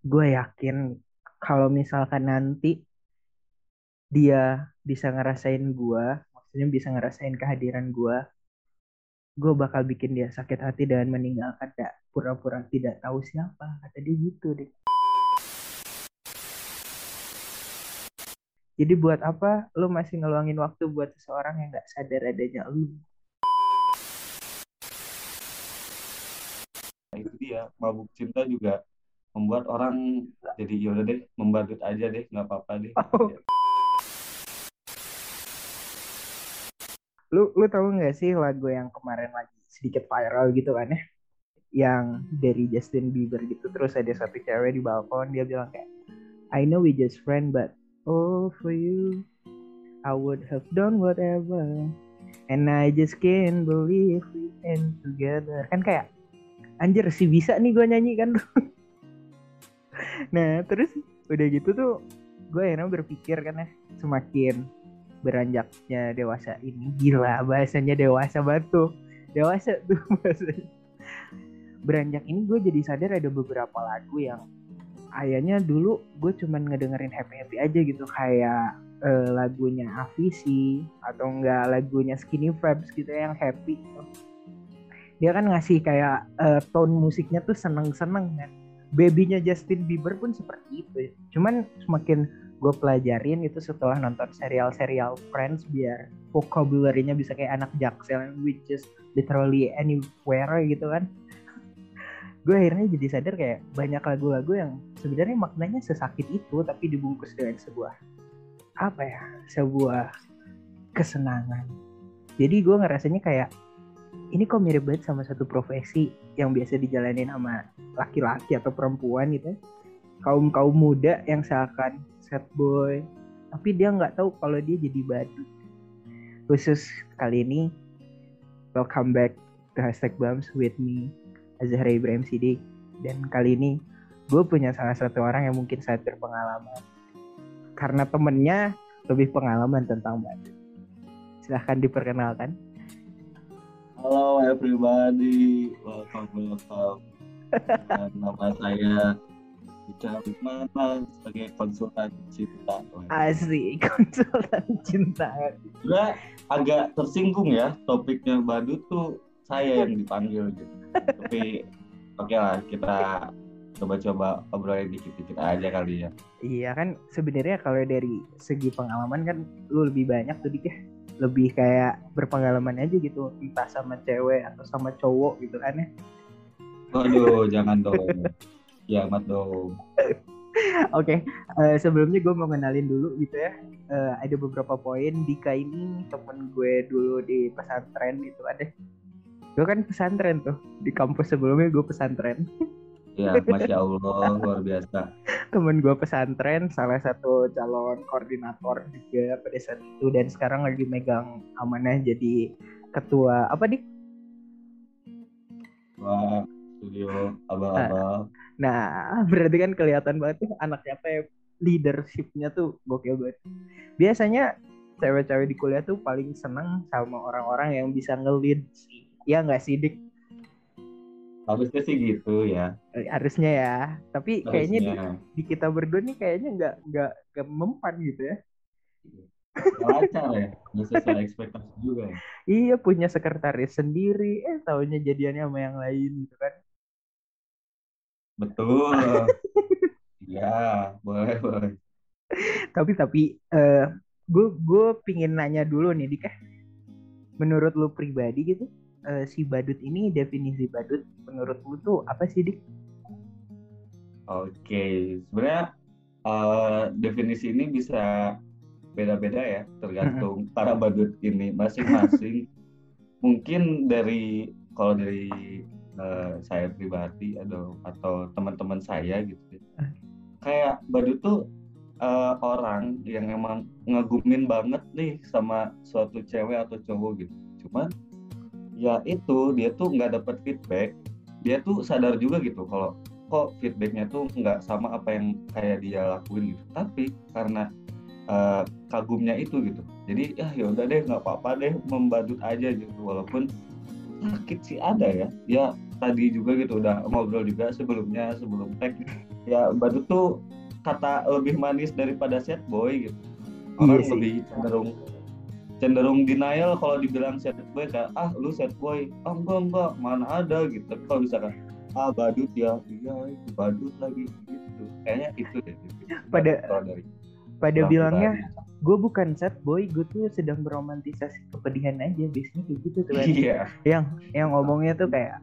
gue yakin kalau misalkan nanti dia bisa ngerasain gue maksudnya bisa ngerasain kehadiran gue gue bakal bikin dia sakit hati dan meninggalkan tidak pura-pura tidak tahu siapa. Kata dia gitu deh. Jadi buat apa? Lu masih ngeluangin waktu buat seseorang yang nggak sadar adanya lu. Nah, itu dia. Mabuk cinta juga membuat orang jadi yaudah deh membadut aja deh nggak apa-apa deh. Oh. lu lu tahu nggak sih lagu yang kemarin lagi sedikit viral gitu kan ya? Yang dari Justin Bieber gitu terus ada satu cewek di balkon dia bilang kayak I know we just friend but oh for you I would have done whatever and I just can't believe we end together. Kan kayak anjir sih bisa nih gue nyanyi kan nah terus udah gitu tuh gue akhirnya berpikir kan ya semakin beranjaknya dewasa ini gila bahasanya dewasa batu dewasa tuh bahasanya. Beranjak ini gue jadi sadar ada beberapa lagu yang ayahnya dulu gue cuman ngedengerin happy happy aja gitu kayak eh, lagunya Avicii atau enggak lagunya Skinny Fabs gitu yang happy dia kan ngasih kayak eh, tone musiknya tuh seneng seneng kan babynya Justin Bieber pun seperti itu ya. cuman semakin gue pelajarin itu setelah nonton serial-serial Friends biar vocabulary-nya bisa kayak anak jaksel which is literally anywhere gitu kan. Gue akhirnya jadi sadar kayak banyak lagu-lagu yang sebenarnya maknanya sesakit itu tapi dibungkus dengan sebuah apa ya sebuah kesenangan. Jadi gue ngerasanya kayak ini kok mirip banget sama satu profesi yang biasa dijalanin sama laki-laki atau perempuan gitu ya. kaum kaum muda yang seakan sad boy tapi dia nggak tahu kalau dia jadi badut. Khusus kali ini welcome back to hashtag bums with me Azhar Ibrahim Sidik. Dan kali ini gue punya salah satu orang yang mungkin sangat berpengalaman. Karena temennya lebih pengalaman tentang badut. Silahkan diperkenalkan halo everybody. Welcome welcome. Dan nama saya Ica Wismana sebagai konsultan cinta. Asik konsultan cinta. Gue agak tersinggung ya topiknya badut tuh saya yang dipanggil gitu. Tapi oke lah kita coba-coba obrolin dikit-dikit aja kali ya. Iya kan sebenarnya kalau dari segi pengalaman kan lu lebih banyak tuh dik ya. Lebih kayak berpengalaman aja gitu entah sama cewek atau sama cowok gitu kan ya. waduh jangan dong kiamat dong Oke, eh, sebelumnya gue mau kenalin dulu gitu ya. Eh, ada beberapa poin Dika ini temen gue dulu di pesantren itu ada. Gue kan pesantren tuh di kampus sebelumnya gue pesantren. Ya masya allah luar biasa Temen gue pesantren, salah satu calon koordinator juga pada saat itu dan sekarang lagi megang amanah jadi ketua apa dik? wah studio abal-abal Nah, berarti kan kelihatan banget tuh anaknya apa ya, leadershipnya tuh gokil banget. Biasanya cewek-cewek di kuliah tuh paling seneng sama orang-orang yang bisa nge-lead sih. Ya nggak sih, Dik? Harusnya sih gitu ya Eh, Harusnya ya. Tapi kayaknya di, harusnya di kita berdua nih kayaknya nggak nggak nggak mempan gitu ya. Lancar ya nggak sesuai ekspektasi juga ya Iya punya sekretaris sendiri, eh taunya jadiannya sama yang lain gitu kan. betul ya boleh boleh Tapi tapi eh gue gue pingin nanya dulu nih, Dik. eh. Menurut lu pribadi gitu, eh, si badut ini definisi badut menurut lu tuh apa sih, Dik? oke sebenarnya eh, definisi ini bisa beda-beda ya tergantung para badut ini masing-masing mungkin dari kalau dari eh, saya pribadi atau atau teman-teman saya gitu ya. kayak badut tuh eh, orang yang emang ngagumin banget nih sama suatu cewek atau cowok gitu cuman ya itu dia tuh nggak dapet feedback. Dia tuh sadar juga gitu kalau kok feedbacknya tuh nggak sama apa yang kayak dia lakuin gitu. Tapi karena eh, kagumnya itu gitu jadi ya yaudah deh nggak apa-apa deh membadut aja gitu. Walaupun sakit sih ada ya. Ya tadi juga gitu udah ngobrol juga sebelumnya sebelum tag. Ya badut tuh kata lebih manis daripada sad boy gitu. Orang Iya sih. lebih cenderung cenderung denial kalau dibilang sad boy kayak ah lu sad boy. Ah enggak enggak mana ada gitu. Tapi kalau misalkan ah badut ya. Iya itu badut lagi gitu. Kayaknya itu deh. Pada- Kalau dari pada bilangnya gue bukan sad boy gue tuh sedang meromantisasi kepedihan aja. Biasanya kayak gitu tuh kan iya. Yang yang ngomongnya tuh kayak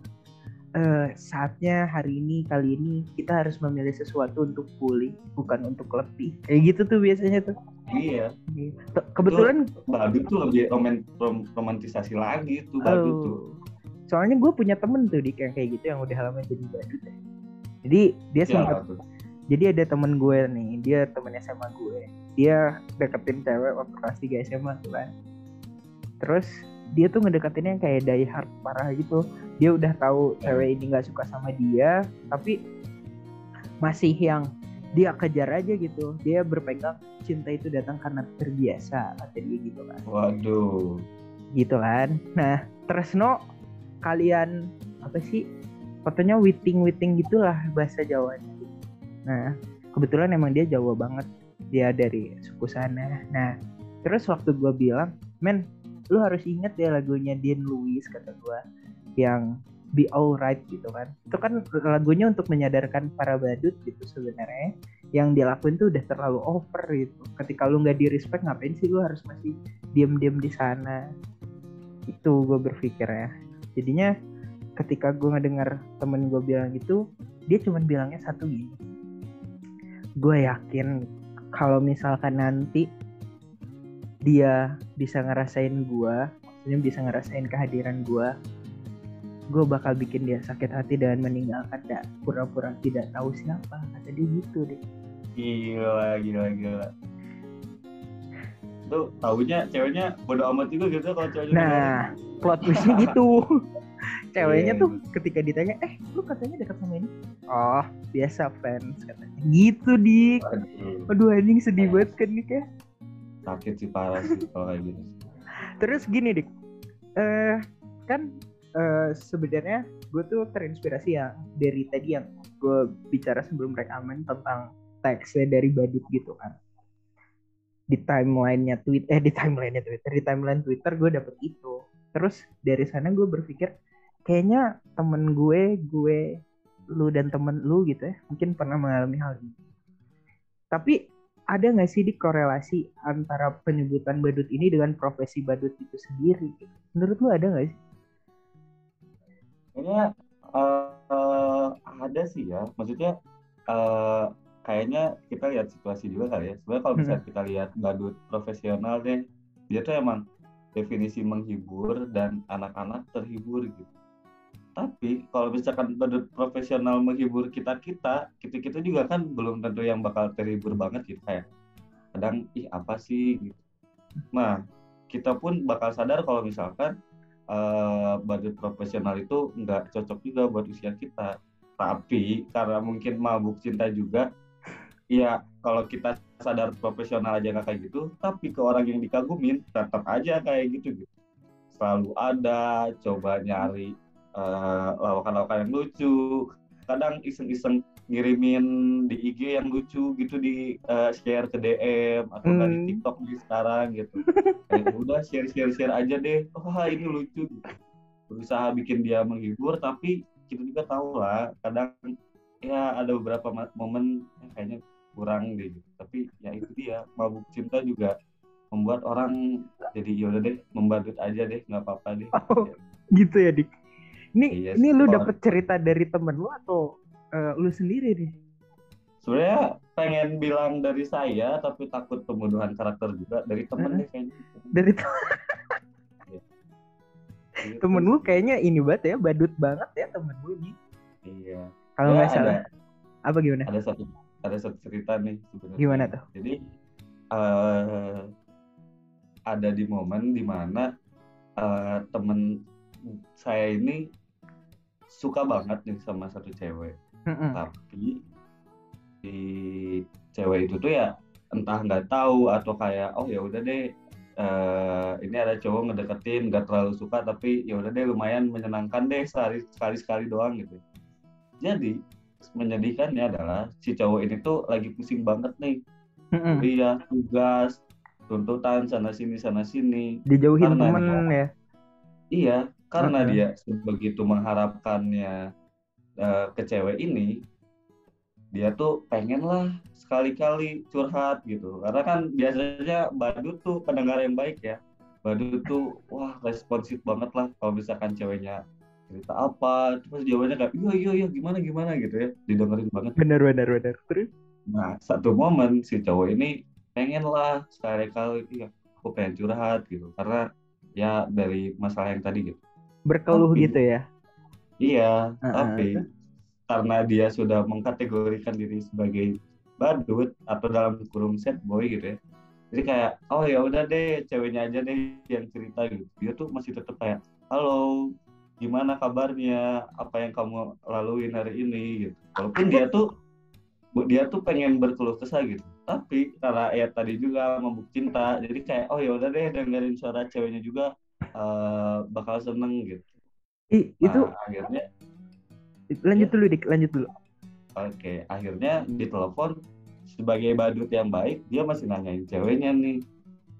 eh saatnya hari ini kali ini kita harus memilih sesuatu untuk pulih bukan untuk lebih. Kayak gitu tuh biasanya tuh iya. Ke- kebetulan badut tuh lebih roman, rom- romantisasi lagi tuh badut tuh. Oh, soalnya gue punya temen tuh dik yang kayak gitu yang udah lama jadi badut ya. jadi dia ya sempat tuh. jadi ada temen gue nih dia temen SMA gue dia deketin cewek waktu kelas 3 SMA tuh kan. Terus dia tuh ngedeketinnya kayak die hard parah gitu. Dia udah tahu cewek ini nggak suka sama dia tapi masih yang dia kejar aja gitu. Dia berpegang cinta itu datang karena terbiasa kata dia gitu kan. Waduh. Gitu kan. Nah Tresno kalian apa sih? Fotonya witing witing gitulah bahasa Jawanya. Nah kebetulan emang dia Jawa banget. Dia dari suku sana. Nah terus waktu gue bilang men lu harus inget ya lagunya Dean Lewis kata gue yang Be Alright gitu kan. Itu kan lagunya untuk menyadarkan para badut gitu sebenarnya. Yang dilakuin tuh udah terlalu over gitu. Ketika lu nggak di respect ngapain sih lu harus masih diem-diem di sana? Itu gue berpikir ya. Jadinya ketika gue ngedengar temen gue bilang gitu dia cuma bilangnya satu gini. Gue yakin kalau misalkan nanti dia bisa ngerasain gue maksudnya bisa ngerasain kehadiran gue gue bakal bikin dia sakit hati dengan meninggalkan dak pura-pura tidak tahu siapa. Kata dia gitu deh. Gila gila gila. Tuh taunya ceweknya bodo amat juga gitu kalau ceweknya nah plot twistnya gitu. Ceweknya Iya, tuh ketika ditanya eh lu katanya dekat sama ini? Oh. Biasa fans katanya. Gitu dik. Aduh, anjing sedih banget kan dik ya? Sakit sih parah sih kalau kayak gitu. Terus gini dik. Eh kan eh, sebenarnya gue tuh terinspirasi ya dari tadi yang gue bicara sebelum rekaman tentang teksnya dari badut gitu kan di timelinenya tweet eh di timelinenya twitter di timeline twitter gue dapet itu terus dari sana gue berpikir kayaknya temen gue gue lu dan temen lu gitu ya mungkin pernah mengalami hal ini tapi ada nggak sih di korelasi antara penyebutan badut ini dengan profesi badut itu sendiri? gitu? Menurut lu ada nggak sih? Kayaknya eh, ada sih ya. Maksudnya eh, kayaknya kita lihat situasi juga kali ya. Sebenarnya kalau misalnya kita lihat badut profesional deh dia tuh emang definisi menghibur dan anak-anak terhibur gitu. Tapi kalau misalkan badut profesional menghibur kita kita kita kita juga kan belum tentu yang bakal terhibur banget gitu. Kayak kadang ih apa sih? gitu. Nah kita pun bakal sadar kalau misalkan eh, badut profesional itu nggak cocok juga buat usia kita. Tapi karena mungkin mabuk cinta juga ya kalau kita sadar profesional aja nggak kayak gitu tapi ke orang yang dikagumin tetap aja kayak gitu gitu. Selalu ada coba nyari eh, lawakan-lawakan yang lucu kadang iseng-iseng ngirimin di IG yang lucu gitu di eh, share ke DM atau Hmm. TikTok di sekarang gitu kayak udah share share share aja deh wah ini lucu gitu. berusaha bikin dia menghibur tapi kita juga tahu lah kadang ya ada beberapa momen yang kayaknya kurang deh gitu. tapi ya itu dia mabuk cinta juga membuat orang jadi yaudah deh membadut aja deh nggak apa-apa deh Oh, gitu ya dik. Ini Iya ini lu dapet cerita dari temen lu atau eh, lu sendiri nih? sebenarnya pengen bilang dari saya tapi takut pembunuhan karakter juga dari temen deh kayaknya Dari te- Gitu. temen lu kayaknya ini banget ya, badut banget ya temen lu nih. iya Kalau Ya, nggak ada salah. Apa gimana? ada satu ada satu cerita nih sebenarnya. Gimana tuh? Jadi eh ada di momen di mana eh temen saya ini suka banget nih sama satu cewek, tapi di cewek itu tuh ya entah nggak tahu atau kayak oh ya udah deh eh ini ada cowok ngedeketin nggak terlalu suka tapi ya udah deh lumayan menyenangkan deh sekali sekali sekali doang gitu. Jadi menyedihkannya adalah si cowok ini tuh lagi pusing banget nih. Kuliah tugas tuntutan sana sini sana sini. Dijauhin temen dia- ya. iya karena dia begitu mengharapkannya eh, ke cewek ini dia tuh pengen lah sekali-kali curhat gitu karena kan biasanya badut tuh pendengar yang baik ya badut tuh wah responsif banget lah kalau misalkan ceweknya cerita apa terus jawabannya kayak iya iya iya gimana gimana gitu ya didengerin banget Bener bener bener. Terus Nah, satu momen si cowok ini pengen lah sekali-kali, iya, aku pengen curhat gitu. Karena ya dari masalah yang tadi gitu. Berkeluh Tapi- gitu ya. Iya, Heeh. tapi karena dia sudah mengkategorikan diri sebagai badut atau dalam kurung set boy gitu ya. Jadi kayak, oh ya udah deh, ceweknya aja deh yang cerita gitu. Dia tuh masih tetap kayak, halo, gimana kabarnya? Apa yang kamu laluin hari ini gitu. Walaupun dia tuh dia tuh pengen berkeluh kesah gitu. Tapi karena ya tadi juga mabuk cinta, jadi kayak, oh ya udah deh dengerin suara ceweknya juga eh, bakal seneng gitu. Itu Nah, akhirnya lanjut dulu dik, lanjut dulu. Oke, akhirnya ditelepon sebagai badut yang baik, dia masih nanyain ceweknya nih.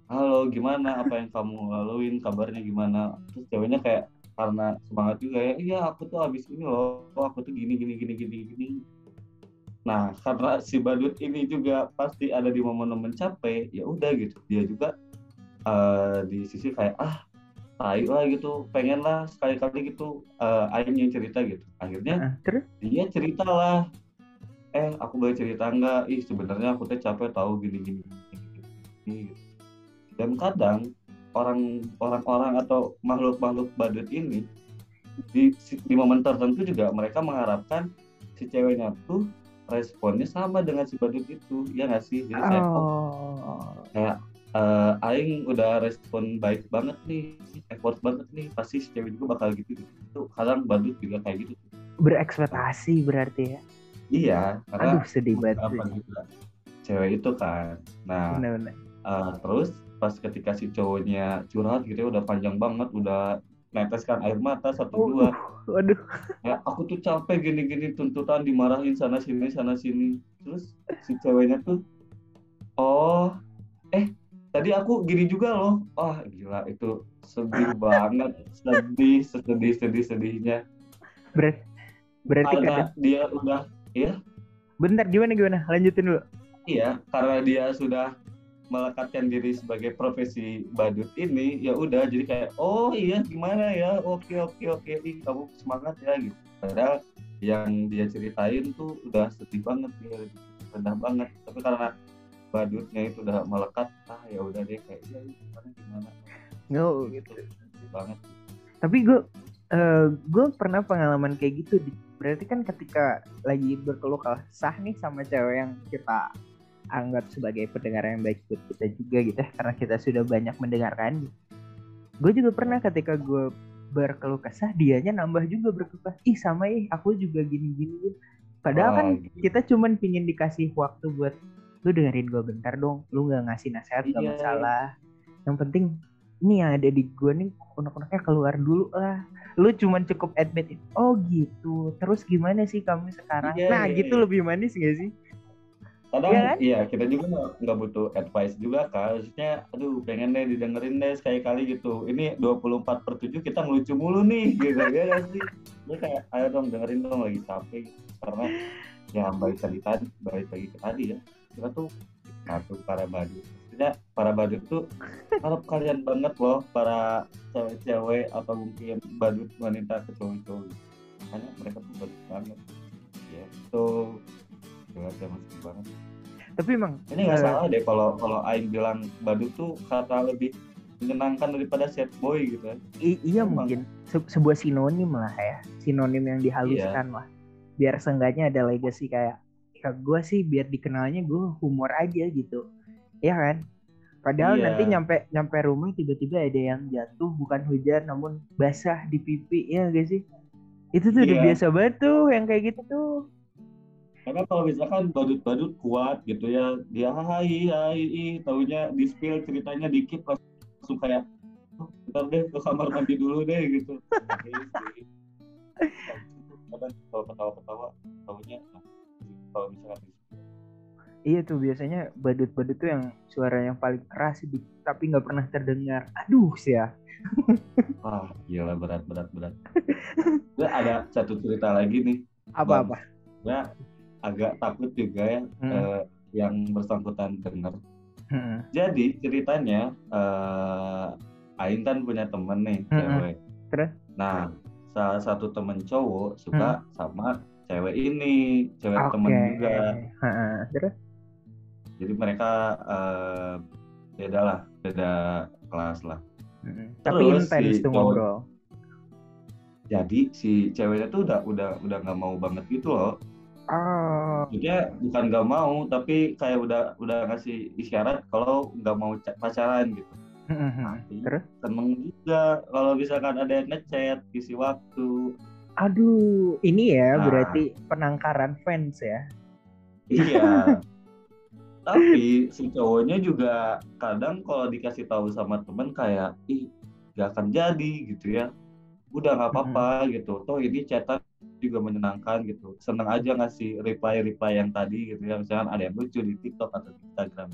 Halo, gimana? Apa yang kamu laluin? Kabarnya gimana? Terus ceweknya kayak karena semangat juga ya, iya aku tuh habis ini loh, oh, aku tuh gini gini gini gini gini. Nah, karena si badut ini juga pasti ada di momen-momen capek, ya udah gitu. Dia juga eh, di sisi kayak ah, tai lah gitu, pengen lah sekali-kali gitu eh Aing yang cerita gitu. Akhirnya terus dia cerita lah eh aku boleh cerita enggak ih sebenarnya aku tuh capek tahu gini gini gini, gini, gini. dan kadang orang orang-orang atau makhluk-makhluk badut ini di di momen tertentu juga mereka mengharapkan si ceweknya tuh responnya sama dengan si badut itu ya nggak sih jadi kayak oh, oh. kayak eh, Aing udah respon baik banget nih effort banget nih pasti si cewek juga bakal gitu gitu. Itu kadang badut juga kayak gitu. Berekspektasi berarti ya. iya karena Aduh sedih banget. apa juga cewek itu kan. Nah Bener-bener. eh, terus pas ketika si cowoknya curhat gitu ya udah panjang banget udah neteskan air mata satu Oh, dua. Waduh, ya aku tuh capek gini-gini tuntutan dimarahin sana sini sana sini. Terus si ceweknya tuh oh eh tadi aku gini juga loh wah gila itu sedih banget sedih sedih sedih sedihnya Ber berarti karena kadang dia udah ya bentar gimana gimana? Lanjutin dulu. Iya, karena dia sudah melekatkan diri sebagai profesi badut ini, ya udah jadi kayak oh iya gimana ya, oke oke oke, ih kamu semangat ya gitu. Padahal yang dia ceritain tuh udah sedih banget, dia rendah banget. Tapi karena badutnya itu udah melekat, ah ya udah deh kayak iya iya, gimana gimana No, gitu, banget. tapi gue gue pernah pengalaman kayak gitu berarti kan ketika lagi berkeluh kesah nih sama cewek yang kita anggap sebagai pendengar yang baik buat kita juga gitu ya karena kita sudah banyak mendengarkan gue juga pernah ketika gue berkeluh kesah dianya nambah juga berkeluh kesah ih sama ih aku juga gini gini padahal kan Wah, gitu. kita cuman pingin dikasih waktu buat lu dengerin gue bentar dong. Lu nggak ngasih nasihat gak Iya. masalah. Yang penting ini yang ada di gue nih unek-uneknya keluar dulu lah. Lu cuman cukup admit oh gitu. Terus gimana sih kamu sekarang? Iya, nah iya, gitu iya. lebih manis gak sih? Kadang Iya iya, kan? kita juga nggak- butuh advice juga kan maksudnya aduh pengen deh didengerin deh sekali-kali gitu. Ini 24 per 7 kita ngelucu mulu nih gitu. Ya sih? Dia kayak ayo dong dengerin dong lagi capek. Gitu. karena ya balik tadi tadi balik lagi ke tadi ya kita tuh satu para badut maksudnya para badut tuh harap kalian banget loh para cewek-cewek atau mungkin badut wanita ke cowok-cowok karena mereka tuh badut banget ya itu jelas masih banget tapi emang ini nggak Eh. salah deh kalau kalau Aing bilang badut tuh kata lebih menyenangkan daripada set boy gitu ya. i- iya Emang. mungkin Se- sebuah sinonim lah ya sinonim yang dihaluskan Iya. lah biar seenggaknya ada legacy kayak ya gue sih biar dikenalnya gue humor aja gitu ya kan padahal Iya. nanti nyampe nyampe rumah tiba-tiba ada yang jatuh bukan hujan namun basah di pipi ya gak sih itu tuh udah Iya. biasa banget tuh yang kayak gitu tuh Karena kalau misalkan badut-badut kuat gitu ya, dia hai hai ih, taunya di spill ceritanya dikit langsung kayak oh, bentar deh ke kamar mandi dulu deh gitu. kadang kalau ketawa-ketawa tahunya nah, kalau misalkan di Iya tuh biasanya badut-badut tuh yang suara yang paling keras tapi nggak pernah terdengar. Aduh sih ya. wah gila berat berat berat Gue ada satu cerita lagi nih Apa-apa? gue agak takut juga ya Hmm. eh, yang bersangkutan dengar Hmm. jadi ceritanya eh Aing kan punya temen nih Mm-mm. cewek Terus? nah salah satu temen cowok suka sama cewek ini cewek Oke. temen juga. Terus? jadi mereka eh, beda lah beda kelas lah Hmm. Tapi Terus intens si tuh ngobrol. jadi si ceweknya tuh udah udah udah nggak mau banget gitu loh Oh. Maksudnya bukan nggak mau tapi kayak udah udah ngasih isyarat kalau nggak mau ca- pacaran gitu. Tapi Terus? seneng juga kalau misalkan ada yang ngechat isi waktu Aduh, ini ya Nah. berarti penangkaran fans ya. iya. Tapi si cowoknya juga kadang kalau dikasih tahu sama temen kayak ih gak akan jadi gitu ya. Udah nggak apa-apa gitu. Toh ini chatan juga menyenangkan gitu. Seneng aja ngasih reply reply yang tadi gitu ya. Misalkan ada yang lucu di TikTok atau di Instagram.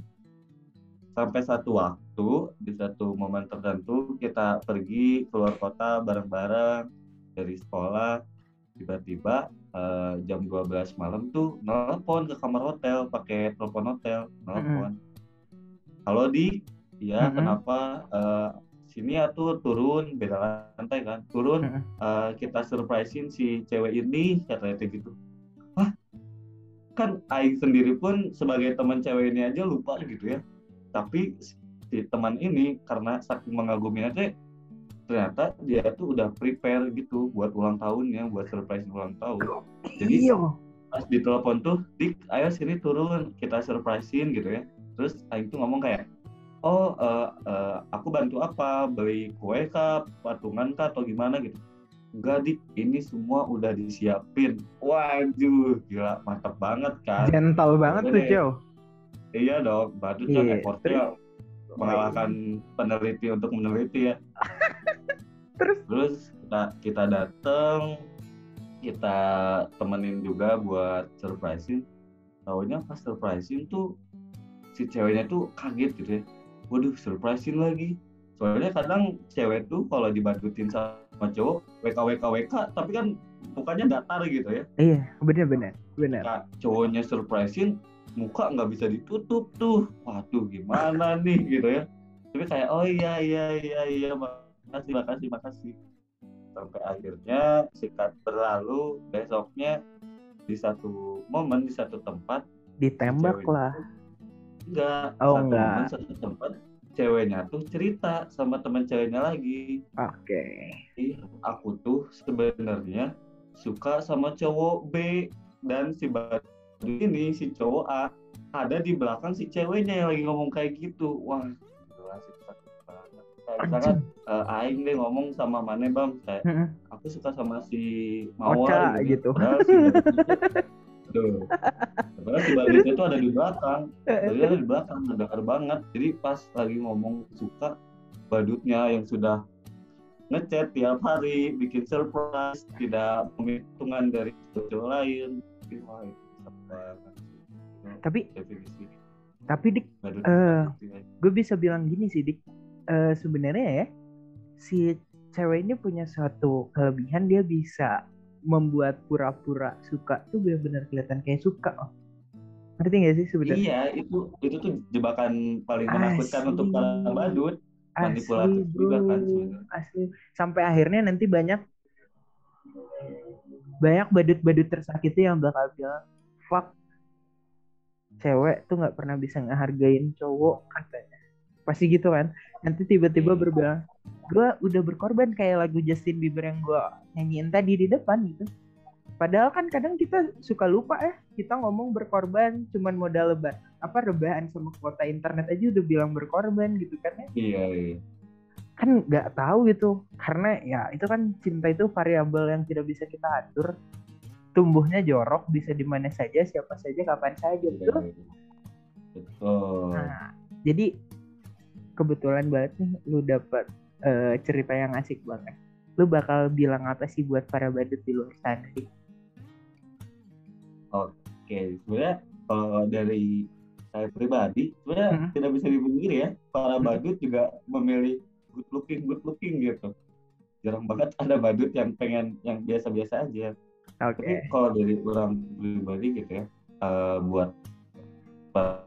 Sampai satu waktu di satu momen tertentu kita pergi keluar kota bareng-bareng dari sekolah tiba-tiba eh, jam 12 malam tuh nelpon ke kamar hotel pakai telepon hotel nelpon. Halo di. Ya Mm-mm. kenapa? Eh, sini ya tuh turun. Beda lantai kan? Turun Mm-mm. eh, kita surprisein si cewek ini katanya kayak gitu. Hah? kan Aing sendiri pun sebagai teman cewek ini aja lupa gitu ya. Tapi si teman ini karena saking mengaguminya teh ternyata dia tuh udah prepare gitu buat ulang tahunnya buat surprise ulang tahun. Jadi Iya. pas ditelepon tuh dik ayo sini turun kita surprisein gitu ya. Terus Aing tuh ngomong kayak oh eh, eh, aku bantu apa? Beli kue kah? Patungan kah? Atau gimana? Gitu. Enggak dik ini semua udah disiapin. Waduh gila mantap banget kan? Gentle banget tuh. Joe. iya dong badut kan Iya, effortnya mengalahkan peneliti untuk meneliti ya Terus? terus kita kita dateng kita temenin juga buat surprisein tahunya pas surprisein tuh si ceweknya tuh kaget gitu ya waduh surprisein lagi soalnya kadang cewek tuh kalau dibantuin sama cowok WK WK WK tapi kan mukanya datar gitu ya Iya, bener-bener. Bener. nah, cowoknya surprisein muka nggak bisa ditutup tuh waduh gimana nih gitu ya tapi kayak oh iya iya iya iya makasih makasih makasih sampai akhirnya sikat berlalu besoknya di satu momen di satu tempat Ditembak Cewek. lah. enggak Oh, satu enggak. momen satu tempat ceweknya tuh cerita sama teman ceweknya lagi Oke. Ih, aku tuh sebenarnya suka sama cowok B dan si batu ini si cowok A ada di belakang si ceweknya yang lagi ngomong kayak gitu. Wah, misalkan eh, Aing deh ngomong sama Mane Bang, kayak aku suka sama si Oca, Mawar gitu. Padahal si Badut itu- Aduh. Padahal si Badut itu ada di belakang. Badutnya ada di belakang, mendengar banget. Jadi pas lagi ngomong suka, badutnya yang sudah ngechat tiap hari, bikin surprise, tidak penghitungan dari cowok lain. Wah, itu Tapi definisi tapi dik itu. gue bisa bilang gini sih dik Eh, sebenarnya ya si cewek ini punya suatu kelebihan dia bisa membuat pura-pura suka tuh benar-benar kelihatan kayak suka oh. ngerti gak sih sebenarnya Iya, itu itu tuh jebakan paling menakutkan untuk para badut. manipulatif juga kan sebenarnya. asli sampai akhirnya nanti banyak banyak badut-badut tersakiti yang bakal bilang fuck cewek tuh nggak pernah bisa ngehargain cowok katanya pasti gitu kan nanti tiba-tiba Iya. berbilang gue udah berkorban kayak lagu Justin Bieber yang gue nyanyiin tadi di depan gitu. Padahal kan kadang kita suka lupa ya kita ngomong berkorban cuman modal lebat apa rebahan sama kuota internet aja udah bilang berkorban gitu kan ya? Iya, iya. kan nggak tahu gitu. Karena ya itu kan cinta itu variabel yang tidak bisa kita atur. Tumbuhnya jorok bisa di mana saja siapa saja kapan saja betul? Betul. nah jadi kebetulan banget nih lu dapat eh, cerita yang asik banget lu bakal bilang apa sih buat para badut di luar sana Dik? oke sebenarnya kalau dari saya pribadi sebenarnya Hmm. tidak bisa dipungkiri ya para Hmm. badut juga memilih good looking good looking gitu jarang banget ada badut yang pengen yang biasa-biasa aja Oke. tapi kalau dari orang pribadi gitu ya eh, buat para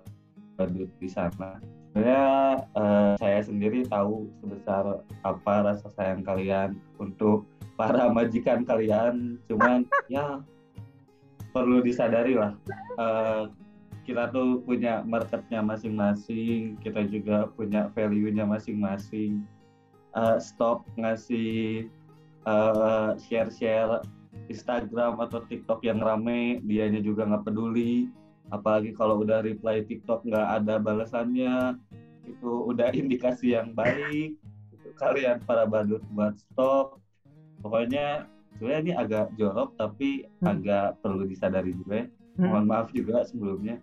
badut di sana sebenarnya eh, saya sendiri tahu sebesar apa rasa sayang kalian untuk para majikan kalian. Cuman ya perlu disadari lah. Eh, kita tuh punya marketnya masing-masing kita juga punya value-nya masing-masing. Eh, stop ngasih eh, share-share Instagram atau TikTok yang rame dianya juga nggak peduli apalagi kalau udah reply TikTok nggak ada balasannya itu udah indikasi yang baik itu kalian para badut buat stop pokoknya sebenarnya ini agak jorok tapi Hmm. agak perlu disadari juga ya Hmm. mohon maaf juga sebelumnya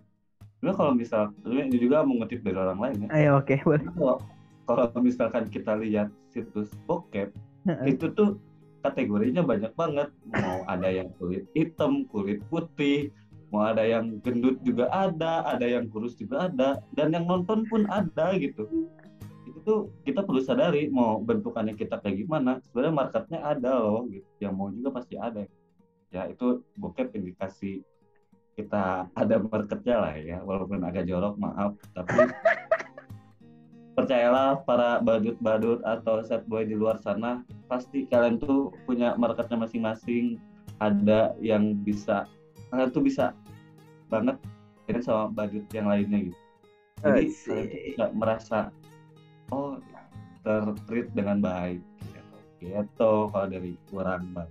Sebenarnya kalau misal ini juga mengutip dari orang lain ya Ayo oke boleh. kalau kalau misalkan kita lihat situs bokep Heeh. itu tuh kategorinya banyak banget mau ada yang kulit hitam kulit putih mau ada yang gendut juga ada ada yang kurus juga ada dan yang nonton pun ada gitu. Itu tuh kita perlu sadari mau bentukannya kita kayak gimana. Sebenarnya marketnya ada loh gitu. Yang mau juga pasti ada. Ya itu bokep indikasi kita ada marketnya lah ya. Walaupun agak jorok maaf. Tapi percayalah para badut-badut atau set boy di luar sana pasti kalian tuh punya marketnya masing-masing. Ada yang bisa kalian tuh bisa banget beda sama badut yang lainnya gitu jadi Asik. kalian tuh bisa merasa oh tertreat dengan baik gitu, gitu kalau dari kurang bang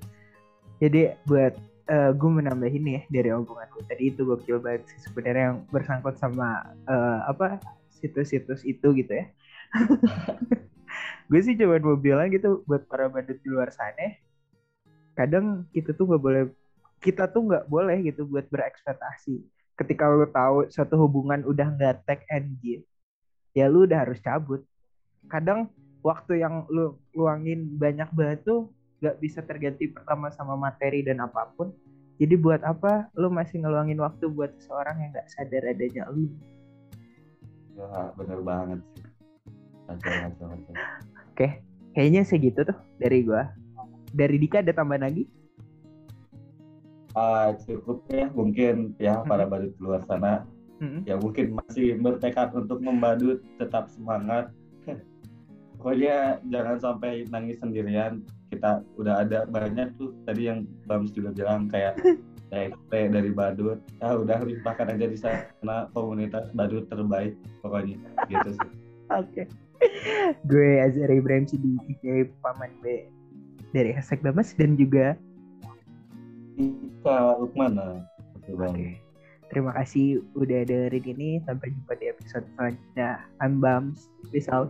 Jadi buat gue menambahin ya dari omongan gue tadi itu gokil banget sih sebenarnya yang bersangkut sama eh, apa situs-situs itu gitu ya. gue sih cuma mau bilang gitu buat para badut di luar sana. Kadang kita tuh nggak boleh kita tuh nggak boleh gitu buat berekspektasi. Ketika lu tahu suatu hubungan udah nggak tag and give, ya lu udah harus cabut. Kadang waktu yang lu luangin banyak banget tuh nggak bisa terganti pertama sama materi dan apa pun. Jadi buat apa lu masih ngeluangin waktu buat seseorang yang nggak sadar adanya lu? ya bener banget. Oke, kayaknya segitu tuh dari gua. Dari Dika ada tambahan lagi? Ah, cukup ya mungkin ya para badut di luar sana. Mm-mm. ya mungkin masih bertekad untuk membadut tetap semangat. Pokoknya jangan sampai nangis sendirian. Kita udah ada banyak tuh tadi yang Bams juga bilang kayak TXT dari badut. Ya udah limpahkan aja di sana komunitas badut terbaik pokoknya gitu sih. Oke. gue Azhar Ibrahim aka Paman B dari hashtag Damas dan juga Lukmana Oke, Bang. Oke. Terima kasih udah dengerin ini. Sampai jumpa di episode selanjutnya. I'm Bams. Peace out.